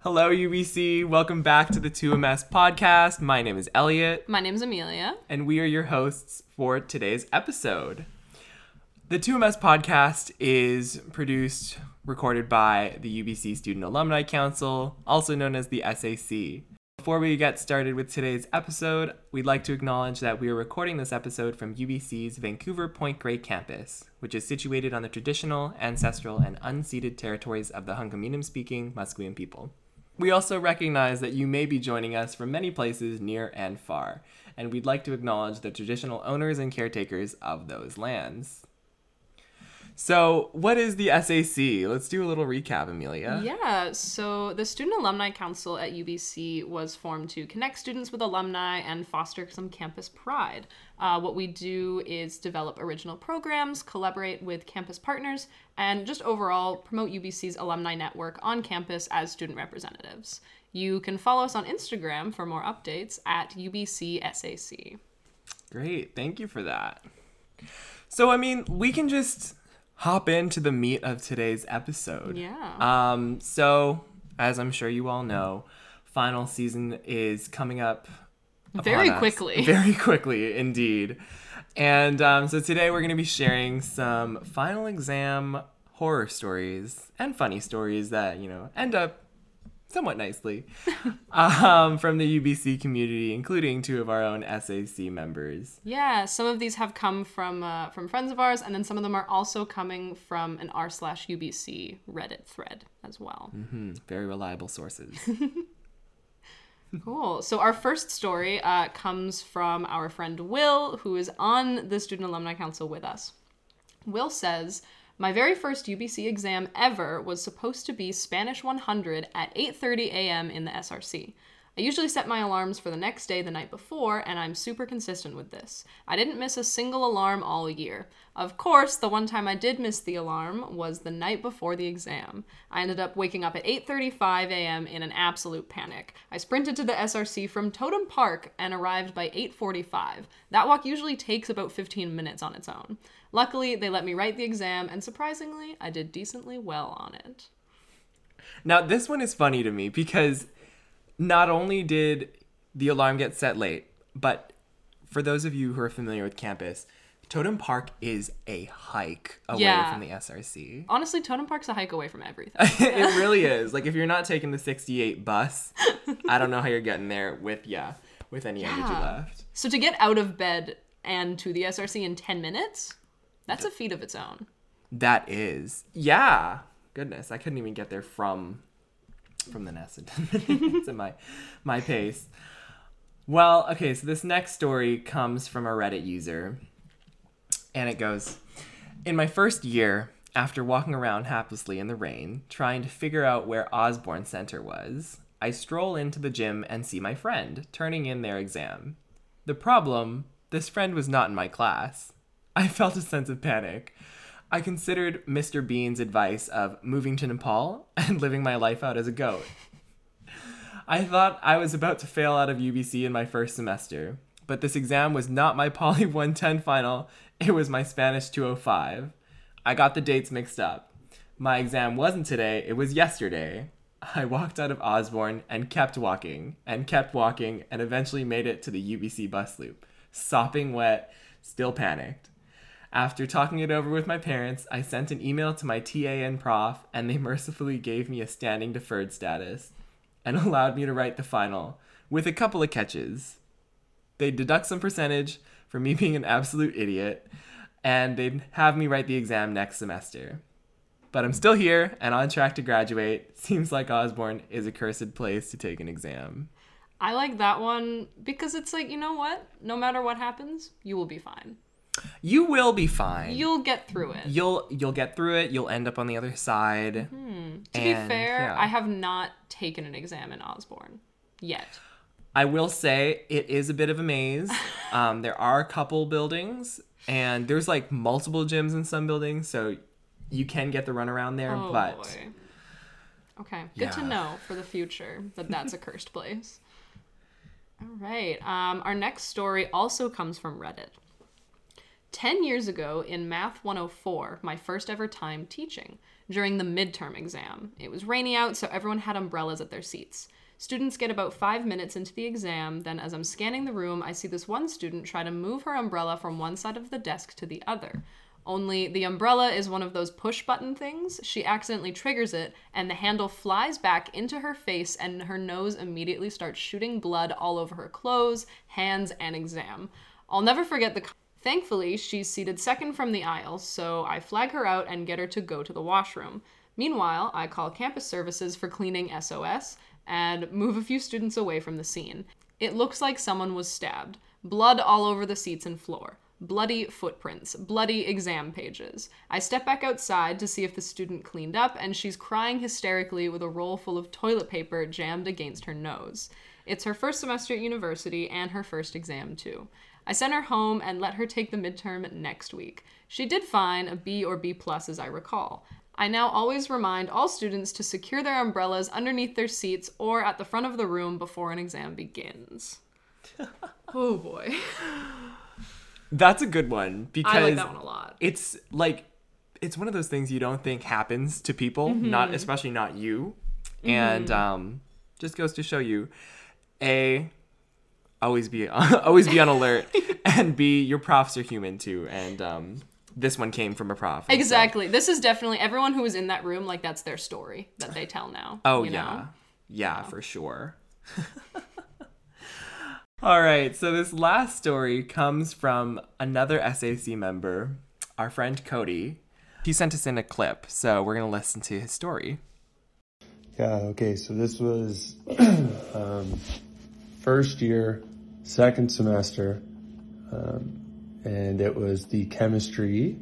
Hello, UBC. Welcome back to the 2MS podcast. My name is Elliot, My name's Amelia. and we are your hosts for today's episode. The 2MS podcast is produced, recorded by the UBC Student Alumni Council, also known as the SAC. Before we get started with today's episode, we'd like to acknowledge that we are recording this episode from UBC's Vancouver Point Grey campus, which is situated on the traditional, ancestral, and unceded territories of the Hunkaminam speaking Musqueam people. We also recognize that you may be joining us from many places near and far, and we'd like to acknowledge the traditional owners and caretakers of those lands. So, what is the SAC? Let's do a little recap, Amelia. Yeah, so the Student Alumni Council at UBC was formed to connect students with alumni and foster some campus pride. Uh, what we do is develop original programs, collaborate with campus partners, and just overall promote UBC's alumni network on campus as student representatives. You can follow us on Instagram for more updates at UBCSAC. Great. Thank you for that. So, I mean, we can just hop into the meat of today's episode. Yeah. Um, so, as I'm sure you all know, final season is coming up Very us. quickly. Very quickly, indeed. And um, so today we're going to be sharing some final exam horror stories and funny stories that, you know, end up somewhat nicely um, from the UBC community, including two of our own SAC members. Yeah, some of these have come from uh, from friends of ours, and then some of them are also coming from an r slash UBC Reddit thread as well. Hmm, very reliable sources. Cool. So our first story uh, comes from our friend Will, who is on the Student Alumni Council with us. Will says, "My very first UBC exam ever was supposed to be Spanish 100 at 8:30 a.m. in the SRC. I usually set my alarms for the next day the night before, and I'm super consistent with this. I didn't miss a single alarm all year. Of course, the one time I did miss the alarm was the night before the exam. I ended up waking up at 8:35 a.m. in an absolute panic. I sprinted to the SRC from Totem Park and arrived by 8:45. That walk usually takes about 15 minutes on its own. Luckily, they let me write the exam, and surprisingly, I did decently well on it." Now, this one is funny to me because not only did the alarm get set late, but for those of you who are familiar with campus, Totem Park is a hike away Yeah. from the SRC. Honestly, Totem Park's a hike away from everything. it really is. Like if you're not taking the 68 bus, I don't know how you're getting there with yeah, with any energy left. So to get out of bed and to the SRC in 10 minutes, that's a feat of its own. That is. Yeah. Goodness, I couldn't even get there from from the nest in 10 minutes at my my pace. Well, okay, so this next story comes from a Reddit user. And it goes In my first year, after walking around haplessly in the rain, trying to figure out where Osborne Center was, I stroll into the gym and see my friend turning in their exam. The problem this friend was not in my class. I felt a sense of panic. I considered Mr. Bean's advice of moving to Nepal and living my life out as a goat. I thought I was about to fail out of UBC in my first semester, but this exam was not my Poly 110 final, it was my Spanish 205. I got the dates mixed up. My exam wasn't today, it was yesterday. I walked out of Osborne and kept walking, and kept walking, and eventually made it to the UBC bus loop. Sopping wet, still panicked. After talking it over with my parents, I sent an email to my TA and prof, and they mercifully gave me a standing deferred status and allowed me to write the final with a couple of catches. They'd deduct some percentage for me being an absolute idiot, and they'd have me write the exam next semester. But I'm still here and on track to graduate. Seems like Osborne is a cursed place to take an exam. I like that one because it's like, you know what? No matter what happens, you will be fine. You will be fine. You'll get through it. you'll you'll get through it. You'll end up on the other side. to and, be fair, yeah. I have not taken an exam in Osborne yet. I will say it is a bit of a maze. Um, there are a couple buildings, and there's like multiple gyms in some buildings, so you can get the runaround there. Oh but boy. Okay, good to know for the future that that's a cursed place. All right. Um, our next story also comes from Reddit. 10 years ago in Math 104, my first ever time teaching, during the midterm exam. It was rainy out, so everyone had umbrellas at their seats. Students get about five minutes into the exam, then, as I'm scanning the room, I see this one student try to move her umbrella from one side of the desk to the other. Only the umbrella is one of those push button things. She accidentally triggers it, and the handle flies back into her face, and her nose immediately starts shooting blood all over her clothes, hands, and exam. I'll never forget the. Thankfully, she's seated second from the aisle, so I flag her out and get her to go to the washroom. Meanwhile, I call campus services for cleaning SOS and move a few students away from the scene. It looks like someone was stabbed. Blood all over the seats and floor. Bloody footprints, bloody exam pages. I step back outside to see if the student cleaned up, and she's crying hysterically with a roll full of toilet paper jammed against her nose. It's her first semester at university and her first exam, too. I sent her home and let her take the midterm next week. She did fine, a B or B plus as I recall. I now always remind all students to secure their umbrellas underneath their seats or at the front of the room before an exam begins. oh boy. That's a good one because I like that one a lot. it's like it's one of those things you don't think happens to people, Mm-hmm. not especially not you. And um just goes to show you A always be always be on alert and be your profs are human too and um this one came from a prof. and so- Exactly. This is definitely everyone who was in that room, like that's their story that they tell now. Oh you yeah. know? Yeah, for sure. All right, so this last story comes from another SAC member, our friend Cody. He sent us in a clip, so we're going to listen to his story. Yeah, okay, so this was um, first year, second semester, um, and it was the chemistry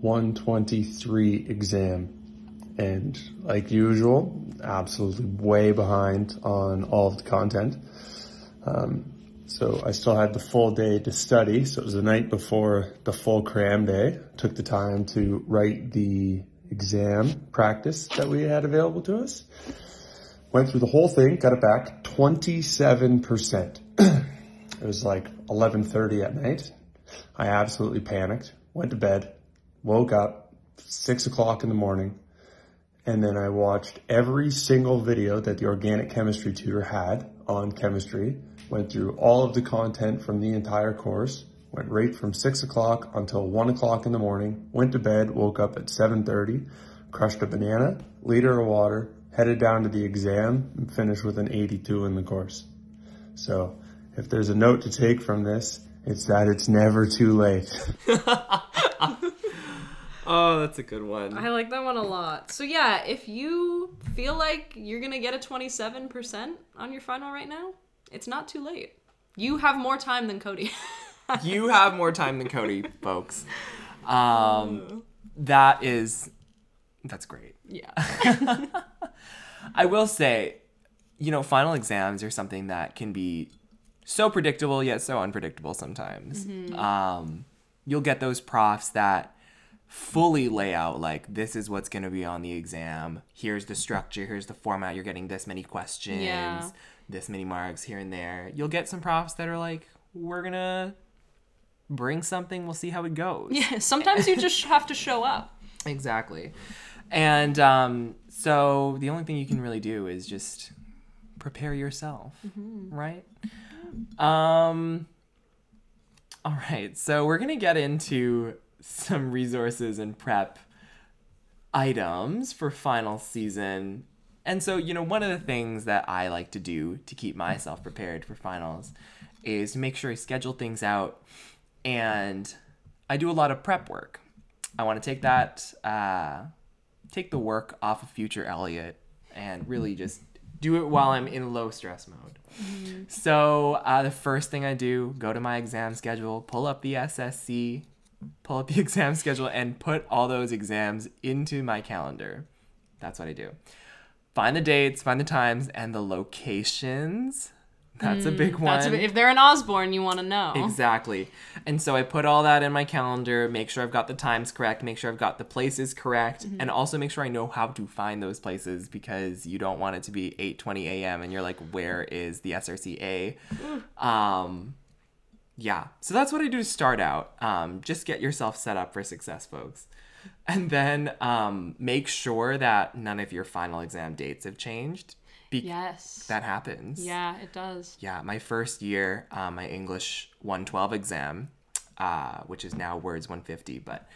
123 exam. And like usual, absolutely way behind on all of the content. Um, so I still had the full day to study, so it was the night before the full cram day. Took the time to write the exam practice that we had available to us. Went through the whole thing, got it back 27%. it was like 11:30 at night. I absolutely panicked. Went to bed, woke up six o'clock in the morning, and then I watched every single video that the organic chemistry tutor had on chemistry. Went through all of the content from the entire course. Went right from six o'clock until one o'clock in the morning. Went to bed, woke up at 7:30, crushed a banana, liter of water, headed down to the exam, and finished with an 82 in the course. So, if there's a note to take from this, it's that it's never too late. Oh, that's a good one. I like that one a lot. So yeah, if you feel like you're gonna get a 27% on your final right now, it's not too late. You have more time than Cody. you have more time than Cody, folks. Um, that is, that's great. yeah. I will say, you know, final exams are something that can be so predictable yet so unpredictable sometimes. Um, you'll get those profs that fully lay out like this is what's going to be on the exam. Here's the structure. Here's the format. You're getting this many questions, Yeah. this many marks here and there. You'll get some profs that are like, we're gonna bring something. We'll see how it goes. Yeah, sometimes you just have to show up. Exactly. And um, so the only thing you can really do is just prepare yourself, right? Um, all right. So we're going to get into some resources and prep items for final season. And so, you know, one of the things that I like to do to keep myself prepared for finals is to make sure I schedule things out and I do a lot of prep work. I want to take that, uh, take the work off of future Elliot and really just do it while I'm in low stress mode. So uh, the first thing I do, go to my exam schedule, pull up the SSC, pull up the exam schedule, and put all those exams into my calendar. That's what I do. Find the dates, find the times, and the locations. That's a big one. That's a, if they're in Osborne, you want to know. Exactly. And so I put all that in my calendar, make sure I've got the times correct, make sure I've got the places correct, and also make sure I know how to find those places because you don't want it to be 8:20 a.m. and you're like, "Where is the SRCA?" Um yeah. So that's what I do to start out. Um, just get yourself set up for success, folks. And then um, make sure that none of your final exam dates have changed. Be- Yes. That happens. yeah, it does. Yeah, my first year, uh, my English 112 exam, uh, which is now Words 150, but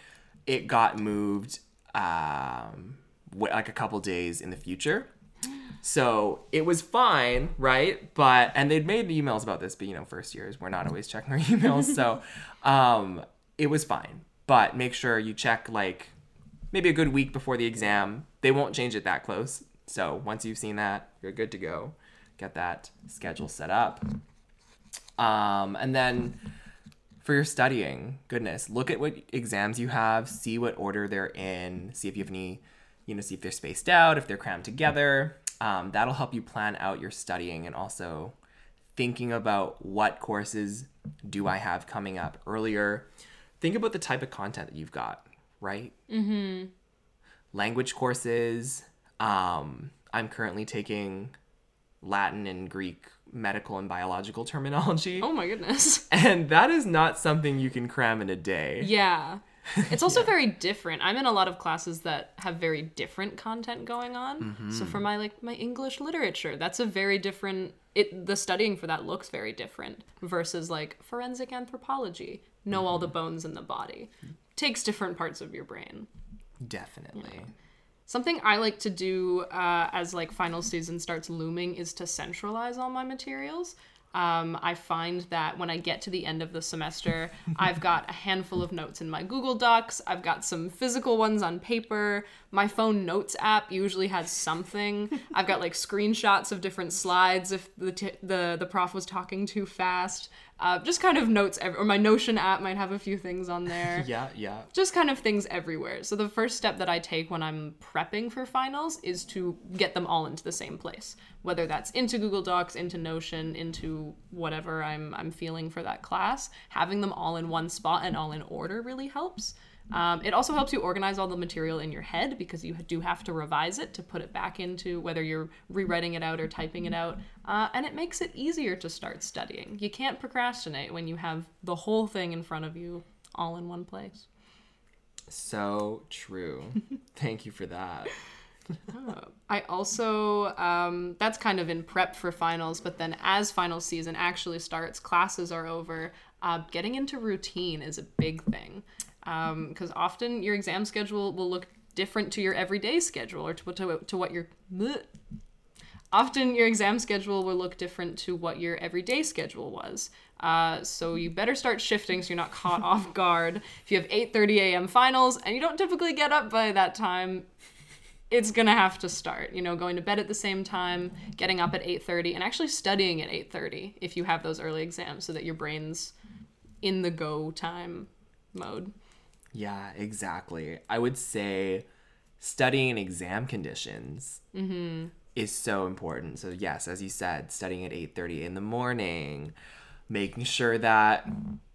it got moved um, like a couple days in the future. So it was fine, right? But and they'd made emails about this, but you know, first years we're not always checking our emails, so um, it was fine. But make sure you check like maybe a good week before the exam. They won't change it that close. So once you've seen that, you're good to go. Get that schedule set up. Um, and then for your studying, goodness, look at what exams you have, see what order they're in, see if you have any, you know, see if they're spaced out, if they're crammed together. Um, that'll help you plan out your studying and also thinking about what courses do I have coming up earlier. Think about the type of content that you've got, right? Mm-hmm. Language courses. Um, I'm currently taking Latin and Greek medical and biological terminology. Oh my goodness. And that is not something you can cram in a day. Yeah. It's also very different. I'm in a lot of classes that have very different content going on. Mm-hmm. So for my like my English literature, that's a very different it the studying for that looks very different versus like forensic anthropology. Know all the Mm-hmm. bones in the body. Takes different parts of your brain. Definitely. Something I like to do uh, as like final season starts looming is to centralize all my materials. Um, I find that when I get to the end of the semester, I've got a handful of notes in my Google Docs. I've got some physical ones on paper. My phone notes app usually has something. I've got like screenshots of different slides if the t- the the prof was talking too fast. Uh, just kind of notes, ev- or my Notion app might have a few things on there Yeah, yeah. just kind of things everywhere. So the first step that I take when I'm prepping for finals is to get them all into the same place. Whether that's into Google Docs, into Notion, into whatever I'm I'm feeling for that class, having them all in one spot and all in order really helps. Um, it also helps you organize all the material in your head because you do have to revise it to put it back into whether you're rewriting it out or typing it out. Uh, and it makes it easier to start studying. You can't procrastinate when you have the whole thing in front of you all in one place. So true. Thank you for that. I also, um, that's kind of in prep for finals, but then as final season actually starts, classes are over, uh, getting into routine is a big thing. Because often your exam schedule will look different to your everyday schedule or to, to, to what your. bleh. Often your exam schedule will look different to what your everyday schedule was. Uh, so you better start shifting so you're not caught off guard. If you have 8:30 a.m. finals and you don't typically get up by that time, it's gonna have to start you know going to bed at the same time getting up at 8.30 and actually studying at 8.30 if you have those early exams so that your brain's in the go time mode Yeah, exactly. I would say studying in exam conditions is so important. So yes, as you said, studying at 8:30 in the morning, making sure that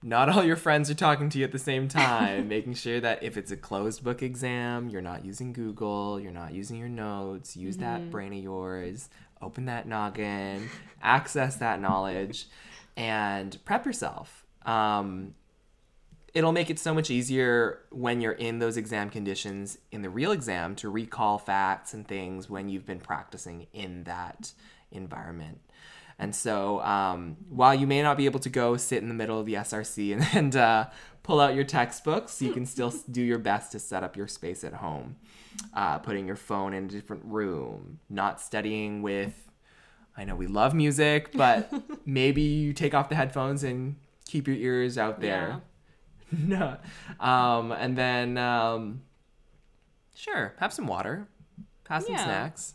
not all your friends are talking to you at the same time, making sure that if it's a closed book exam, you're not using Google, you're not using your notes, use that brain of yours, open that noggin, access that knowledge and prep yourself. Um, it'll make it so much easier when you're in those exam conditions in the real exam to recall facts and things when you've been practicing in that environment. And so, um, while you may not be able to go sit in the middle of the SRC and, and uh, pull out your textbooks, you can still do your best to set up your space at home. Uh, putting your phone in a different room, not studying with I know we love music, but maybe you take off the headphones and keep your ears out there. no. Um, and then, um, sure, have some water, have some Yeah. snacks,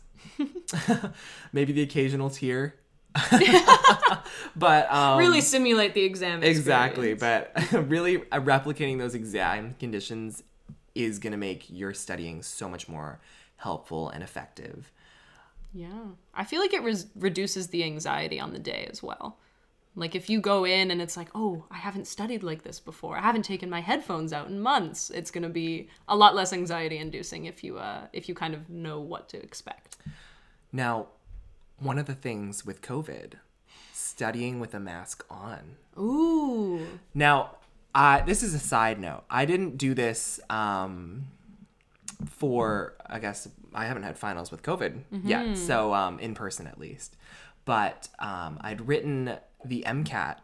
maybe the occasional tear. but um, really simulate the exam exactly. experience. But really, uh, replicating those exam conditions is going to make your studying so much more helpful and effective. yeah i feel like it res- reduces the anxiety on the day as well like if you go in and it's like oh i haven't studied like this before i haven't taken my headphones out in months it's going to be a lot less anxiety inducing if you uh if you kind of know what to expect Now, one of the things with COVID, studying with a mask on. Ooh. Now, uh, this is a side note. I didn't do this um, for, I guess, I haven't had finals with COVID yet, so um, in person at least. But um, I'd written the MCAT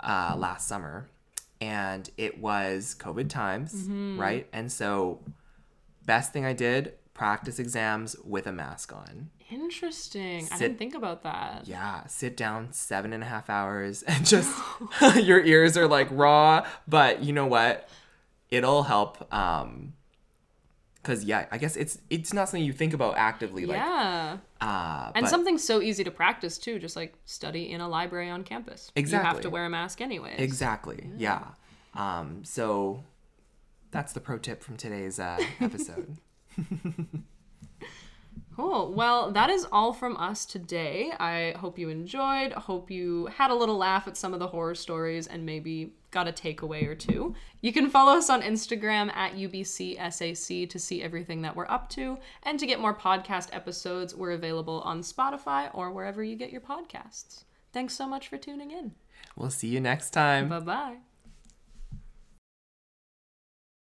uh, last summer, and it was COVID times, right? And so, best thing I did practice exams with a mask on. Interesting. I didn't think about that. Yeah, sit down seven and a half hours and just your ears are like raw, but you know what? It'll help. Um, cause yeah, I guess it's it's not something you think about actively, like yeah. uh, And but- something so easy to practice too, just like study in a library on campus. Exactly. You have to wear a mask anyway. exactly, yeah. Um, so that's the pro tip from today's uh, episode. Cool. Well, that is all from us today. I hope you enjoyed. Hope you had a little laugh at some of the horror stories and maybe got a takeaway or two. You can follow us on Instagram at UBCSAC to see everything that we're up to. And to get more podcast episodes, we're available on Spotify or wherever you get your podcasts. Thanks so much for tuning in. we'll see you next time. Bye bye.